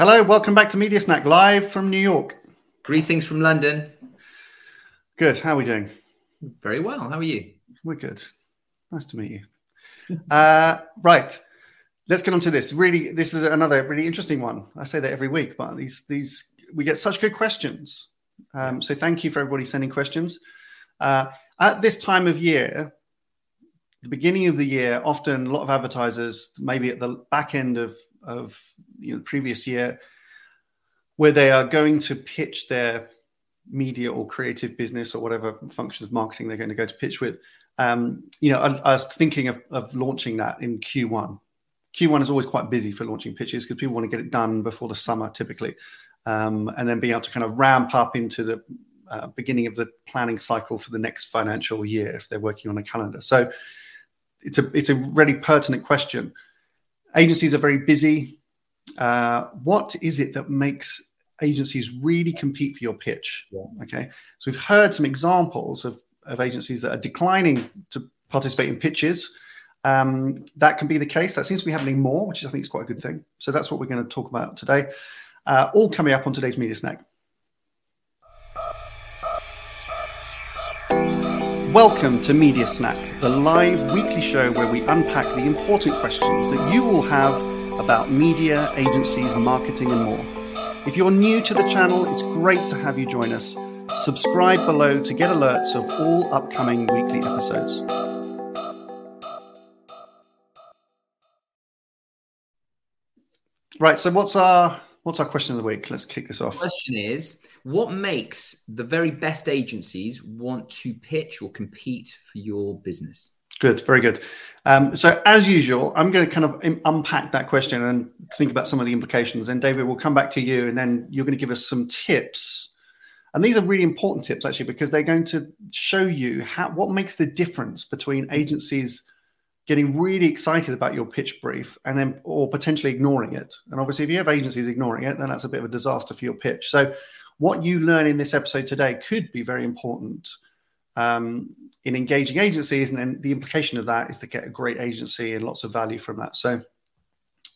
Hello, welcome back to Media Snack live from New York. Greetings from London. Good. How are we doing? Very well. How are you? We're good. Nice to meet you. uh, right. Let's get on to this. Really, this is another really interesting one. I say that every week, but these these we get such good questions. Um, so thank you for everybody sending questions. Uh, at this time of year, the beginning of the year, often a lot of advertisers, maybe at the back end of of you know, the previous year, where they are going to pitch their media or creative business or whatever function of marketing they're going to go to pitch with. Um, you know, I, I was thinking of, of launching that in Q1. Q1 is always quite busy for launching pitches because people want to get it done before the summer typically, um, and then being able to kind of ramp up into the uh, beginning of the planning cycle for the next financial year if they're working on a calendar. So it's a it's a really pertinent question. Agencies are very busy. Uh, what is it that makes agencies really compete for your pitch? Yeah. Okay, so we've heard some examples of of agencies that are declining to participate in pitches. Um, that can be the case. That seems to be happening more, which I think is quite a good thing. So that's what we're going to talk about today. Uh, all coming up on today's Media Snack. Welcome to Media Snack, the live weekly show where we unpack the important questions that you will have about media, agencies, marketing, and more. If you're new to the channel, it's great to have you join us. Subscribe below to get alerts of all upcoming weekly episodes. Right, so what's our what's our question of the week? Let's kick this off. The question is what makes the very best agencies want to pitch or compete for your business? Good, very good. Um, so, as usual, I'm going to kind of unpack that question and think about some of the implications. And David, we'll come back to you, and then you're going to give us some tips. And these are really important tips, actually, because they're going to show you how what makes the difference between agencies getting really excited about your pitch brief and then or potentially ignoring it. And obviously, if you have agencies ignoring it, then that's a bit of a disaster for your pitch. So, what you learn in this episode today could be very important um, in engaging agencies, and then the implication of that is to get a great agency and lots of value from that. So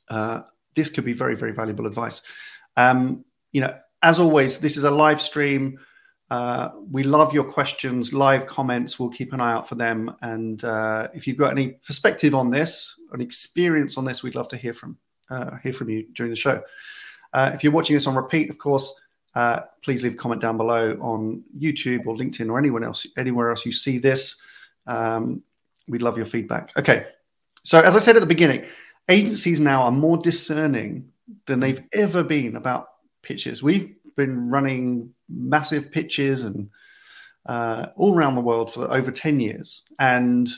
uh, this could be very, very valuable advice. Um, you know, as always, this is a live stream. Uh, we love your questions, live comments. We'll keep an eye out for them. And uh, if you've got any perspective on this, an experience on this, we'd love to hear from uh, hear from you during the show. Uh, if you're watching this on repeat, of course, uh, please leave a comment down below on YouTube or LinkedIn or anyone else, anywhere else you see this. Um, we'd love your feedback. Okay. So, as I said at the beginning, agencies now are more discerning than they've ever been about pitches. We've been running massive pitches and uh, all around the world for over 10 years. And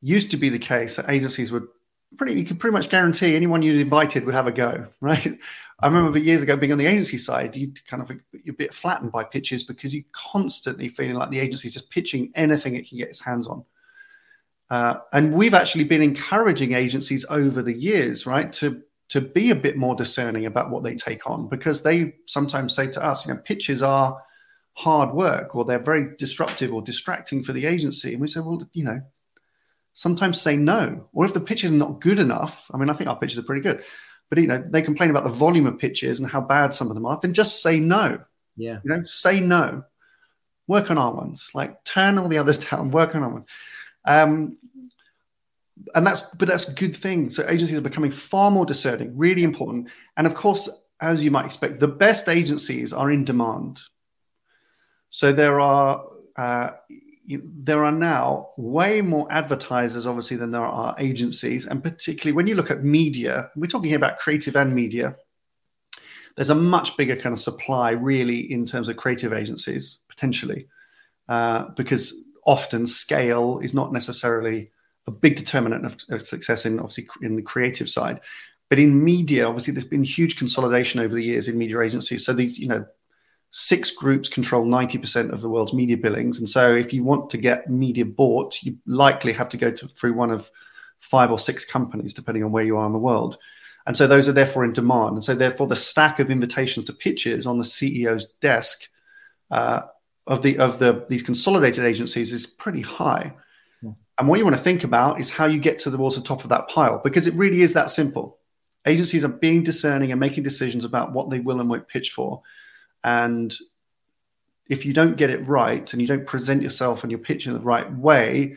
used to be the case that agencies would pretty, you could pretty much guarantee anyone you invited would have a go, right? I remember years ago being on the agency side, you'd kind of you're a bit flattened by pitches because you're constantly feeling like the agency is just pitching anything it can get its hands on. Uh, and we've actually been encouraging agencies over the years, right, to to be a bit more discerning about what they take on because they sometimes say to us, you know, pitches are hard work or they're very disruptive or distracting for the agency. And we say, well, you know, sometimes say no. Or if the pitch is not good enough, I mean, I think our pitches are pretty good, but you know, they complain about the volume of pitches and how bad some of them are, then just say no. Yeah. You know, say no. Work on our ones. Like turn all the others down, work on our ones. Um, and that's but that's a good thing. So agencies are becoming far more discerning, really important. And of course, as you might expect, the best agencies are in demand. So there are uh, there are now way more advertisers, obviously, than there are agencies. And particularly when you look at media, we're talking here about creative and media. There's a much bigger kind of supply, really, in terms of creative agencies, potentially, uh, because often scale is not necessarily a big determinant of, of success in obviously in the creative side. But in media, obviously, there's been huge consolidation over the years in media agencies. So these, you know, six groups control 90% of the world's media billings. And so if you want to get media bought, you likely have to go to, through one of five or six companies, depending on where you are in the world. And so those are therefore in demand. And so therefore the stack of invitations to pitches on the CEO's desk uh, of the of the these consolidated agencies is pretty high. And what you want to think about is how you get to the top of that pile, because it really is that simple. agencies are being discerning and making decisions about what they will and won't pitch for. And if you don't get it right and you don't present yourself and you're pitching the right way,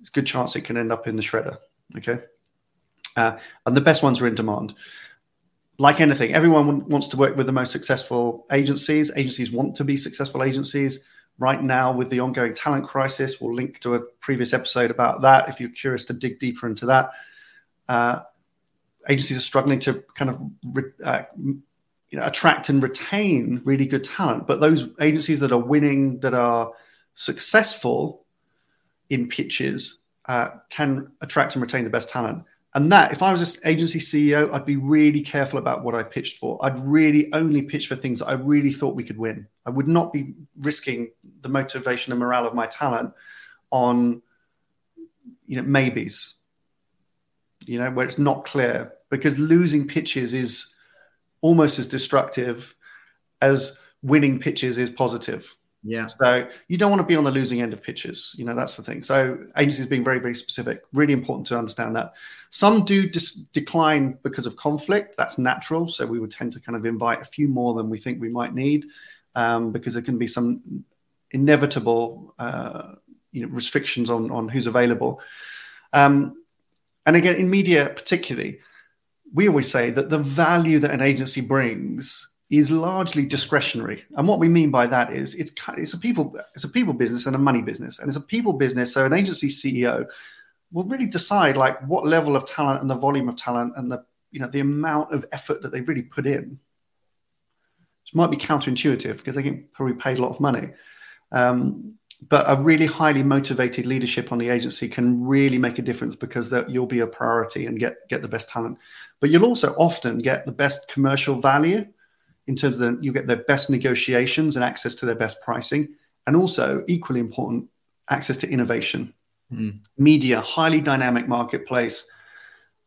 it's a good chance it can end up in the shredder. Okay. Uh, and the best ones are in demand. Like anything, everyone wants to work with the most successful agencies. Agencies want to be successful agencies. Right now, with the ongoing talent crisis, we'll link to a previous episode about that if you're curious to dig deeper into that. Uh, agencies are struggling to kind of uh, you know, attract and retain really good talent. But those agencies that are winning, that are successful in pitches, uh, can attract and retain the best talent. And that, if I was an agency CEO, I'd be really careful about what I pitched for. I'd really only pitch for things that I really thought we could win. I would not be risking the motivation and morale of my talent on, you know, maybes. You know, where it's not clear because losing pitches is almost as destructive as winning pitches is positive. Yeah. So you don't want to be on the losing end of pitches. You know, that's the thing. So agencies being very, very specific, really important to understand that. Some do dis- decline because of conflict. That's natural. So we would tend to kind of invite a few more than we think we might need um, because there can be some inevitable, uh, you know, restrictions on, on who's available. Um, and again, in media particularly, we always say that the value that an agency brings is largely discretionary. And what we mean by that is it's it's a people it's a people business and a money business. And it's a people business. So an agency CEO will really decide like what level of talent and the volume of talent and the you know the amount of effort that they really put in. Which might be counterintuitive because they get probably paid a lot of money. Um, but a really highly motivated leadership on the agency can really make a difference because that you'll be a priority and get get the best talent but you'll also often get the best commercial value in terms of the, you get their best negotiations and access to their best pricing and also equally important access to innovation mm. media highly dynamic marketplace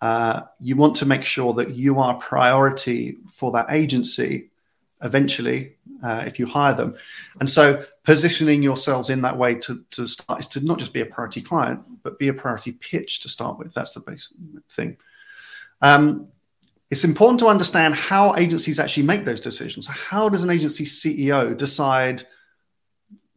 uh, you want to make sure that you are priority for that agency eventually uh, if you hire them. And so positioning yourselves in that way to, to start is to not just be a priority client, but be a priority pitch to start with. That's the basic thing. Um, it's important to understand how agencies actually make those decisions. How does an agency CEO decide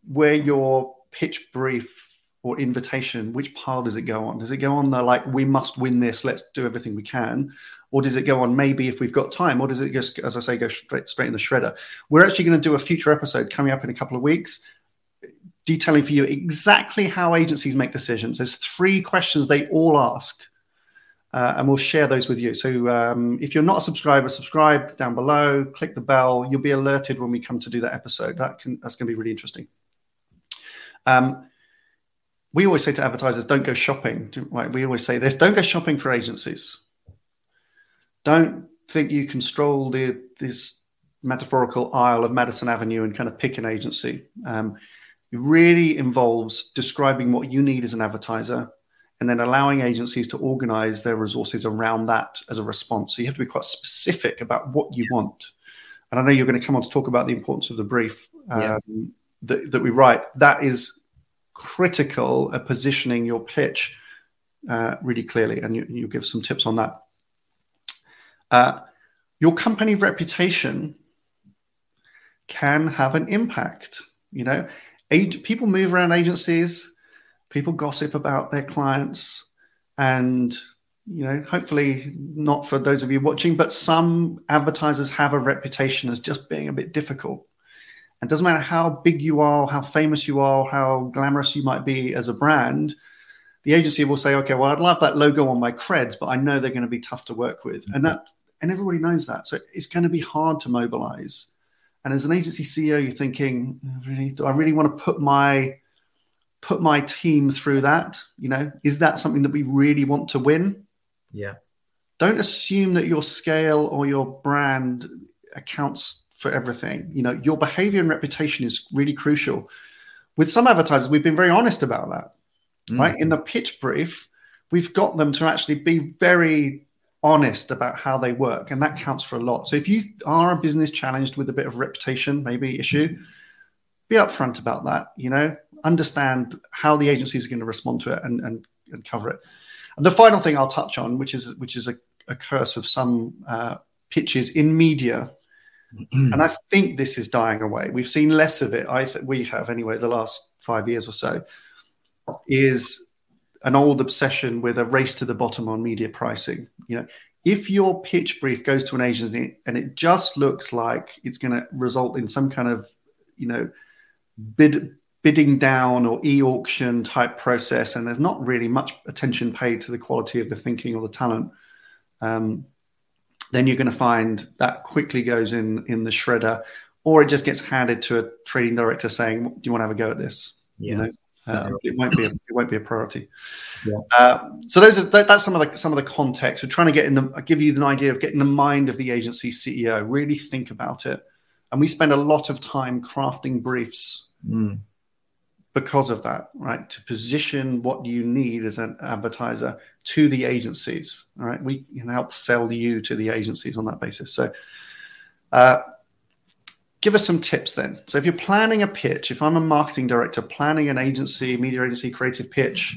where your pitch brief or invitation, which pile does it go on? Does it go on the like, we must win this, let's do everything we can? Or does it go on maybe if we've got time? Or does it just, as I say, go straight, straight in the shredder? We're actually going to do a future episode coming up in a couple of weeks detailing for you exactly how agencies make decisions. There's three questions they all ask. Uh, and we'll share those with you. So um, if you're not a subscriber, subscribe down below, click the bell. You'll be alerted when we come to do that episode. That can, that's going to be really interesting. Um, we always say to advertisers, don't go shopping. We always say this: don't go shopping for agencies. Don't think you can stroll the, this metaphorical aisle of Madison Avenue and kind of pick an agency. Um, it really involves describing what you need as an advertiser and then allowing agencies to organize their resources around that as a response. So you have to be quite specific about what you want. And I know you're going to come on to talk about the importance of the brief um, yeah. that, that we write. That is critical at positioning your pitch uh, really clearly, and you, you, give some tips on that. Uh, your company reputation can have an impact. You know, Ag- people move around agencies, people gossip about their clients, and you know, hopefully not for those of you watching, but some advertisers have a reputation as just being a bit difficult. And it doesn't matter how big you are, how famous you are, how glamorous you might be as a brand, the agency will say, okay, well, I'd love that logo on my creds, but I know they're going to be tough to work with. Mm-hmm. And that and everybody knows that. So it's going to be hard to mobilize. And as an agency CEO, you're thinking, really, do I really want to put my put my team through that? You know, is that something that we really want to win? Yeah. Don't assume that your scale or your brand accounts for everything. You know, your behavior and reputation is really crucial. With some advertisers, we've been very honest about that, mm. right? In the pitch brief, we've got them to actually be very honest about how they work, and that counts for a lot. So if you are a business challenged with a bit of reputation, maybe issue, be upfront about that. You know, understand how the agencies are going to respond to it and, and, and cover it. And the final thing I'll touch on, which is which is a, a curse of some uh, pitches in media, and I think this is dying away. We've seen less of it. I th- we have anyway the last five years or so. Is an old obsession with a race to the bottom on media pricing. You know, if your pitch brief goes to an agency and it just looks like it's going to result in some kind of, you know, bid bidding down or e-auction type process, and there's not really much attention paid to the quality of the thinking or the talent, um, then you're going to find that quickly goes in in the shredder, or it just gets handed to a trading director saying, "Do you want to have a go at this?" Yeah. You know, uh, it won't be a, it won't be a priority. Yeah. Uh, so those are that, that's some of the some of the context. We're trying to get in the give you an idea of getting the mind of the agency CEO. Really think about it, and we spend a lot of time crafting briefs Mm. Because of that, right? To position what you need as an advertiser to the agencies. All right, we can help sell you to the agencies on that basis. So. Uh, give us some tips then. So if you're planning a pitch, if I'm a marketing director planning an agency, media agency, creative pitch,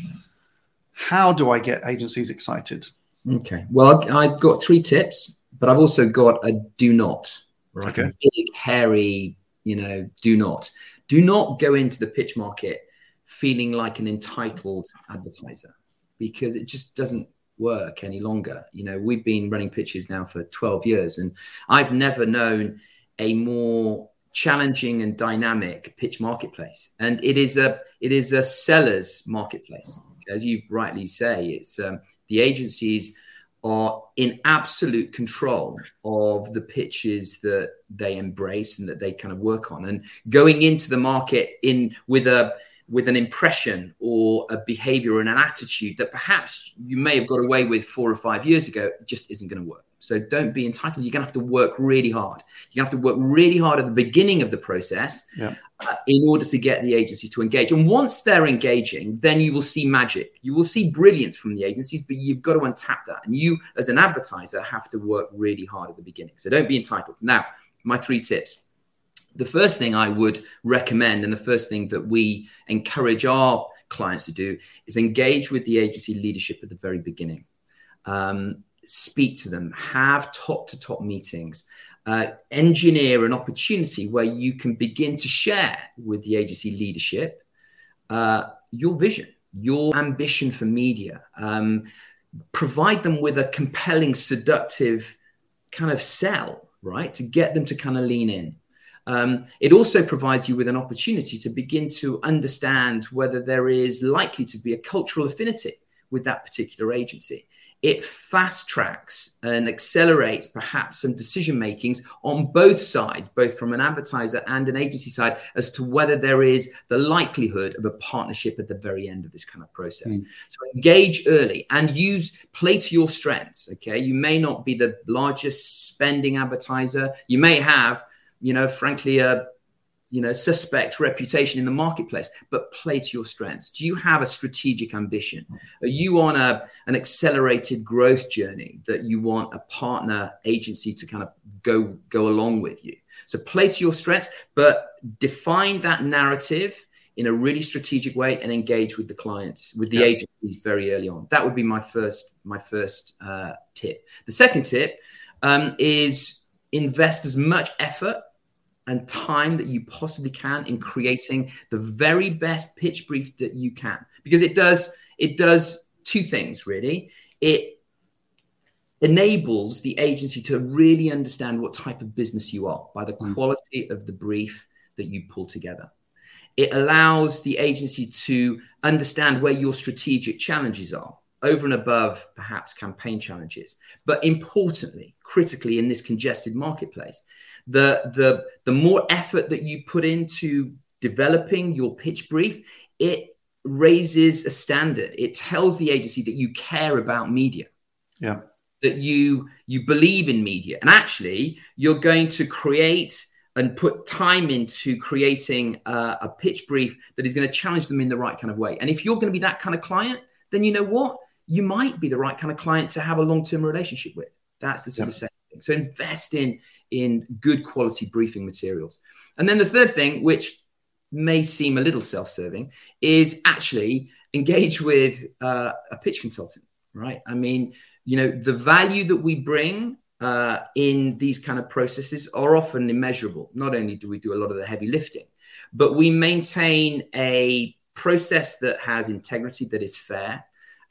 how do I get agencies excited? Okay. Well, I've got three tips, but I've also got a do not. Right? Okay. A big, hairy, you know, do not. Do not go into the pitch market feeling like an entitled advertiser because it just doesn't work any longer. You know, we've been running pitches now for 12 years and I've never known a more challenging and dynamic pitch marketplace. And it is a it is a seller's marketplace. As you rightly say, it's um, the agencies are in absolute control of the pitches that they embrace and that they kind of work on. And going into the market in with a with an impression or a behavior or an attitude that perhaps you may have got away with four or five years ago just isn't going to work so don't be entitled. You're going to have to work really hard. You're going to have to work really hard at the beginning of the process Yeah. uh, in order to get the agencies to engage. And once they're engaging then you will see magic. You will see brilliance from the agencies but you've got to untap that. And you as an advertiser have to work really hard at the beginning. So don't be entitled. Now my three tips. The first thing I would recommend, and the first thing that we encourage our clients to do, is engage with the agency leadership at the very beginning. Um, speak to them, have top to top meetings, uh, engineer an opportunity where you can begin to share with the agency leadership uh, your vision, your ambition for media. Um, provide them with a compelling, seductive kind of sell, right? To get them to kind of lean in. Um, it also provides you with an opportunity to begin to understand whether there is likely to be a cultural affinity with that particular agency. It fast tracks and accelerates perhaps some decision makings on both sides, both from an advertiser and an agency side, as to whether there is the likelihood of a partnership at the very end of this kind of process. Mm. So engage early and use play to your strengths. Okay. You may not be the largest spending advertiser. You may have you know, frankly, a you know suspect reputation in the marketplace, but play to your strengths. Do you have a strategic ambition? Are you on a an accelerated growth journey that you want a partner agency to kind of go go along with you? So play to your strengths, but define that narrative in a really strategic way and engage with the clients with the Yeah. agencies very early on that would be my first my first uh, tip the second tip um, is invest as much effort and time that you possibly can in creating the very best pitch brief that you can. Because it does it does two things really. It enables the agency to really understand what type of business you are by the Mm. quality of the brief that you pull together. It allows the agency to understand where your strategic challenges are over and above perhaps campaign challenges. But importantly critically in this congested marketplace the the the more effort that you put into developing your pitch brief it raises a standard. It tells the agency that you care about media. Yeah. that you you believe in media. And actually you're going to create and put time into creating a, a pitch brief that is going to challenge them in the right kind of way. And if you're going to be that kind of client then you know what? You might be the right kind of client to have a long-term relationship with. That's the sort Yeah. of thing so invest in in good quality briefing materials and then the third thing which may seem a little self-serving is actually engage with uh, a pitch consultant right? I mean, you know, the value that we bring uh, in these kind of processes are often immeasurable. Not only do we do a lot of the heavy lifting, but we maintain a process that has integrity, that is fair.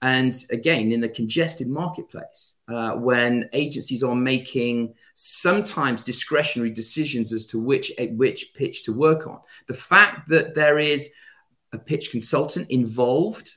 And again, in a congested marketplace, uh, when agencies are making sometimes discretionary decisions as to which which pitch to work on, the fact that there is a pitch consultant involved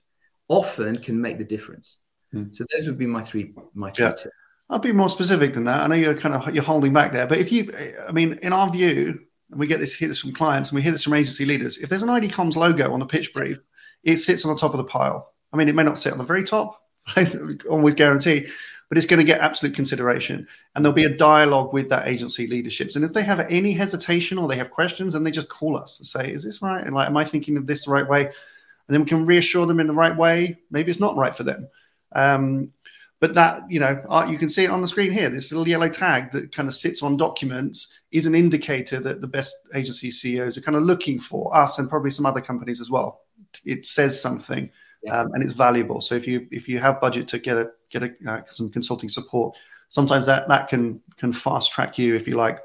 often can make the difference. Hmm. So those would be my three my three yeah. tips. I'll be more specific than that. I know you're kind of you're holding back there, but if you, I mean, in our view, and we get this hear this from clients and we hear this from agency leaders. If there's an ID Comms logo on the pitch brief, it sits on the top of the pile. I mean, it may not sit on the very top, I always guarantee, but it's going to get absolute consideration. And there'll be a dialogue with that agency leaderships. And if they have any hesitation or they have questions, then they just call us and say, "Is this right?" And like, "Am I thinking of this the right way?" And then we can reassure them in the right way. Maybe it's not right for them. Um, but that, you know, uh, you can see it on the screen here. This little yellow tag that kind of sits on documents is an indicator that the best agency CEOs are kind of looking for us and probably some other companies as well. It says something yeah. um, and it's valuable. So if you if you have budget to get a get a, uh, some consulting support, sometimes that that can can fast track you if you like.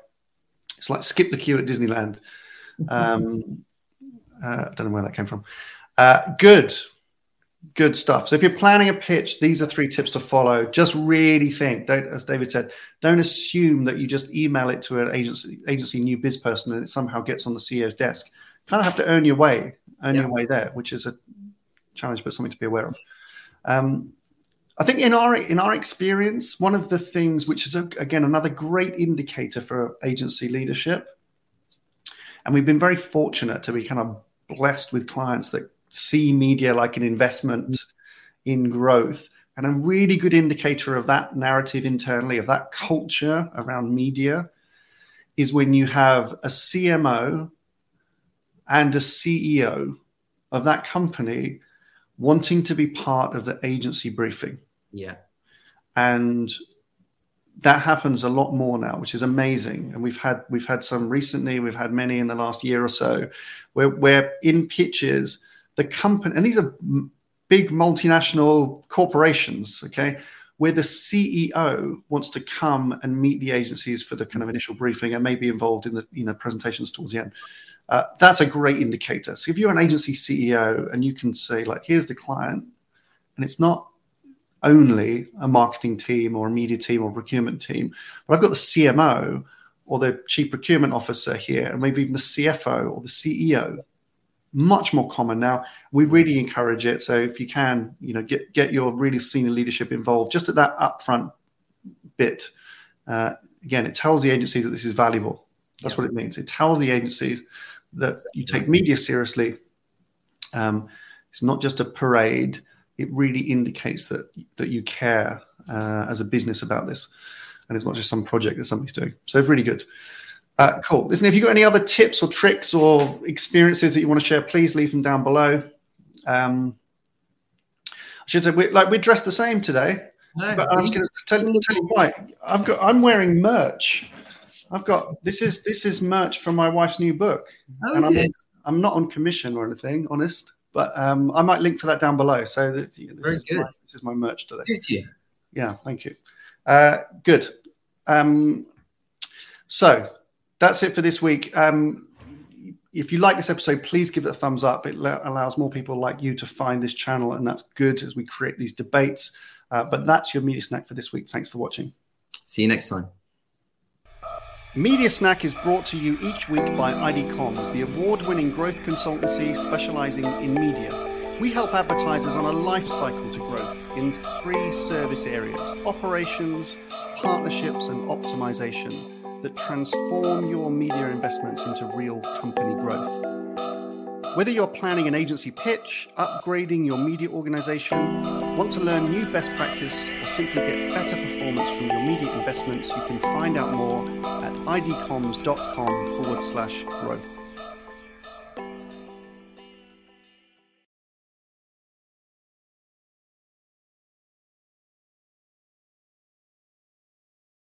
It's like skip the queue at Disneyland. Um, uh, I don't know where that came from. Uh, good. Good stuff. So if you're planning a pitch, these are three tips to follow. Just really think. Don't, as David said, don't assume that you just email it to an agency, agency new biz person, and it somehow gets on the CEO's desk. Kind of have to earn your way, earn yeah. your way there, which is a challenge, but something to be aware of. Um, I think in our in our experience, one of the things which is again another great indicator for agency leadership, and we've been very fortunate to be kind of blessed with clients that see media like an investment in growth. And a really good indicator of that narrative internally, of that culture around media, is when you have a CMO and a CEO of that company wanting to be part of the agency briefing. Yeah. And that happens a lot more now, which is amazing. And we've had we've had some recently, we've had many in the last year or so, where where in pitches the company, and these are big multinational corporations, okay, where the CEO wants to come and meet the agencies for the kind of initial briefing and maybe involved in the you know presentations towards the end. Uh, that's a great indicator. So if you're an agency CEO and you can say like, here's the client, and it's not only a marketing team or a media team or procurement team, but I've got the CMO or the chief procurement officer here, and maybe even the CFO or the CEO much more common now. We really encourage it. So if you can, you know, get get your really senior leadership involved just at that upfront bit. Uh, again, it tells the agencies that this is valuable. That's yeah. what it means. It tells the agencies that you take media seriously. Um, it's not just a parade. It really indicates that that you care uh, as a business about this, and it's not just some project that somebody's doing. So it's really good. Uh, cool. Listen, if you've got any other tips or tricks or experiences that you want to share, please leave them down below. Um, I should say, we, like we're dressed the same today, no, but I was going to tell, tell you why. I've got. I'm wearing merch. I've got this is this is merch from my wife's new book. Oh, and I'm, I'm, not on commission or anything, honest, but um, I might link for that down below. So this, Very is good. My, this is my merch today. Thank you. Yeah, thank you. Uh, good. Um, so that's it for this week. Um, if you like this episode, please give it a thumbs up. It allows more people like you to find this channel, and that's good as we create these debates. Uh, but that's your media snack for this week. Thanks for watching. See you next time. Media Snack is brought to you each week by ID Comms, the award winning growth consultancy specializing in media. We help advertisers on a life cycle to growth in three service areas operations, partnerships, and optimization that transform your media investments into real company growth. Whether you're planning an agency pitch, upgrading your media organization, want to learn new best practice, or simply get better performance from your media investments, you can find out more at idcomms.com forward slash growth.